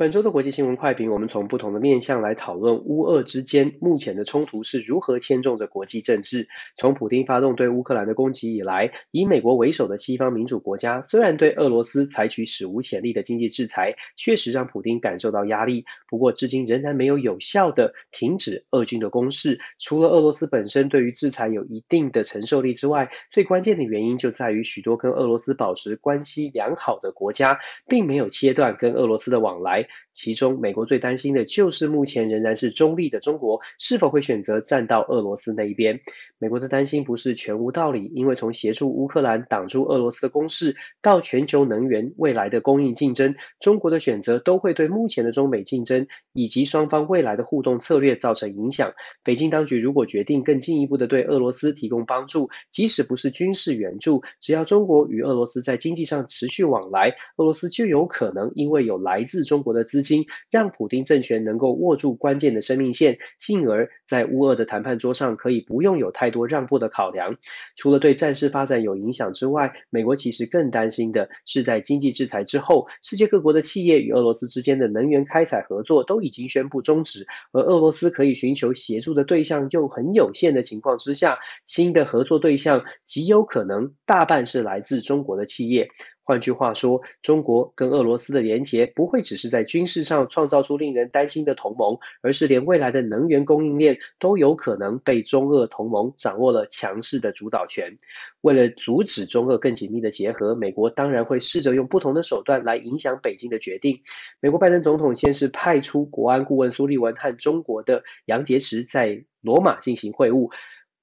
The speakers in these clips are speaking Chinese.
本周的国际新闻快评，我们从不同的面向来讨论乌俄之间目前的冲突是如何牵动着国际政治。从普丁发动对乌克兰的攻击以来，以美国为首的西方民主国家虽然对俄罗斯采取史无前例的经济制裁，确实让普丁感受到压力。不过，至今仍然没有有效的停止俄军的攻势。除了俄罗斯本身对于制裁有一定的承受力之外，最关键的原因就在于许多跟俄罗斯保持关系良好的国家，并没有切断跟俄罗斯的往来。其中，美国最担心的就是目前仍然是中立的中国是否会选择站到俄罗斯那一边。美国的担心不是全无道理，因为从协助乌克兰挡住俄罗斯的攻势，到全球能源未来的供应竞争，中国的选择都会对目前的中美竞争以及双方未来的互动策略造成影响。北京当局如果决定更进一步的对俄罗斯提供帮助，即使不是军事援助，只要中国与俄罗斯在经济上持续往来，俄罗斯就有可能因为有来自中国的资金，让普丁政权能够握住关键的生命线，进而在乌俄的谈判桌上可以不用有太多让步的考量，除了对战事发展有影响之外，美国其实更担心的是，在经济制裁之后，世界各国的企业与俄罗斯之间的能源开采合作都已经宣布终止，而俄罗斯可以寻求协助的对象又很有限的情况之下，新的合作对象极有可能大半是来自中国的企业。换句话说，中国跟俄罗斯的连结不会只是在军事上创造出令人担心的同盟，而是连未来的能源供应链都有可能被中俄同盟掌握了强势的主导权。为了阻止中俄更紧密的结合，美国当然会试着用不同的手段来影响北京的决定。美国拜登总统先是派出国安顾问苏利文和中国的杨洁篪在罗马进行会晤。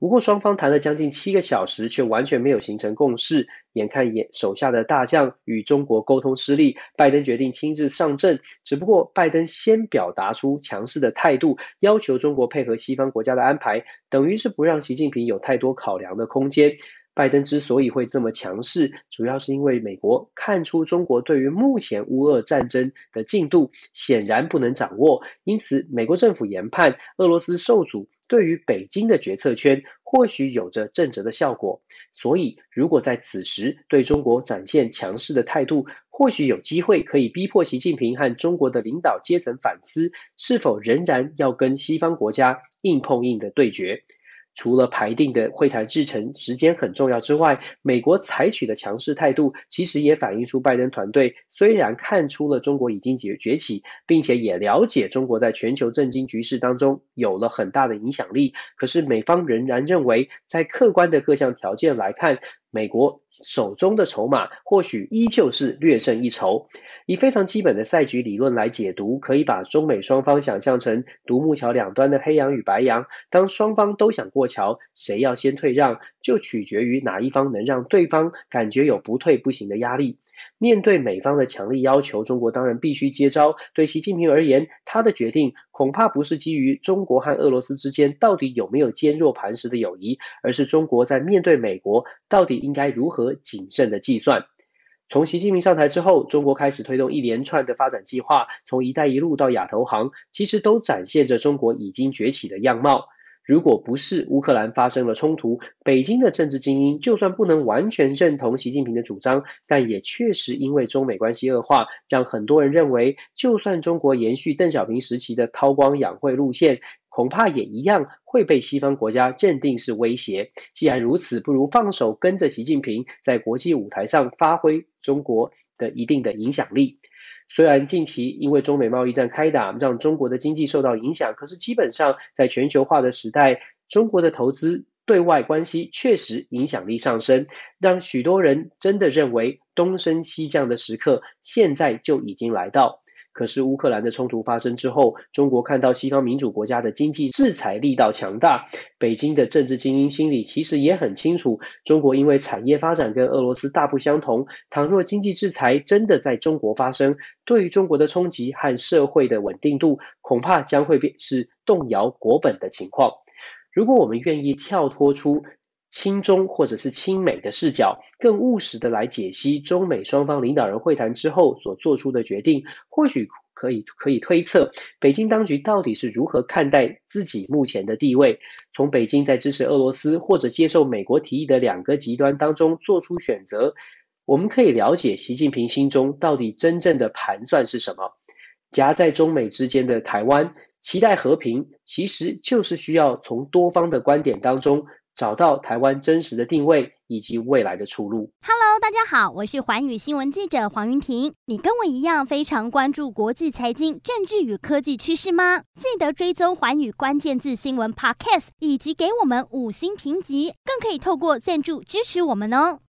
不过，双方谈了将近七个小时，却完全没有形成共识。眼看眼手下的大将与中国沟通失利，拜登决定亲自上阵。只不过，拜登先表达出强势的态度，要求中国配合西方国家的安排，等于是不让习近平有太多考量的空间。拜登之所以会这么强势，主要是因为美国看出中国对于目前乌俄战争的进度显然不能掌握，因此美国政府研判俄罗斯受阻。对于北京的决策圈，或许有着震慑的效果。所以，如果在此时对中国展现强势的态度，或许有机会可以逼迫习近平和中国的领导阶层反思，是否仍然要跟西方国家硬碰硬的对决。除了排定的会谈日程时间很重要之外，美国采取的强势态度，其实也反映出拜登团队虽然看出了中国已经崛崛起，并且也了解中国在全球政经局势当中有了很大的影响力，可是美方仍然认为，在客观的各项条件来看，美国手中的筹码或许依旧是略胜一筹。以非常基本的赛局理论来解读，可以把中美双方想象成独木桥两端的黑羊与白羊。当双方都想过桥，谁要先退让，就取决于哪一方能让对方感觉有不退不行的压力。面对美方的强力要求，中国当然必须接招。对习近平而言，他的决定恐怕不是基于中国和俄罗斯之间到底有没有坚若磐石的友谊，而是中国在面对美国到底应该如何谨慎的计算。从习近平上台之后，中国开始推动一连串的发展计划，从“一带一路”到亚投行，其实都展现着中国已经崛起的样貌。如果不是乌克兰发生了冲突，北京的政治精英就算不能完全认同习近平的主张，但也确实因为中美关系恶化，让很多人认为，就算中国延续邓小平时期的韬光养晦路线，恐怕也一样会被西方国家认定是威胁。既然如此，不如放手跟着习近平在国际舞台上发挥中国的一定的影响力。虽然近期因为中美贸易战开打，让中国的经济受到影响，可是基本上在全球化的时代，中国的投资对外关系确实影响力上升，让许多人真的认为东升西降的时刻现在就已经来到。可是乌克兰的冲突发生之后，中国看到西方民主国家的经济制裁力道强大，北京的政治精英心里其实也很清楚，中国因为产业发展跟俄罗斯大不相同，倘若经济制裁真的在中国发生，对于中国的冲击和社会的稳定度，恐怕将会变是动摇国本的情况。如果我们愿意跳脱出亲中或者是亲美的视角，更务实的来解析中美双方领导人会谈之后所做出的决定，或许可以可以推测，北京当局到底是如何看待自己目前的地位。从北京在支持俄罗斯或者接受美国提议的两个极端当中做出选择，我们可以了解习近平心中到底真正的盘算是什么。夹在中美之间的台湾，期待和平，其实就是需要从多方的观点当中找到台湾真实的定位以及未来的出路。Hello，大家好，我是寰宇新闻记者黄云婷。你跟我一样非常关注国际财经、政治与科技趋势吗？记得追踪寰宇关键字新闻 Podcast，以及给我们五星评级，更可以透过赞助支持我们哦。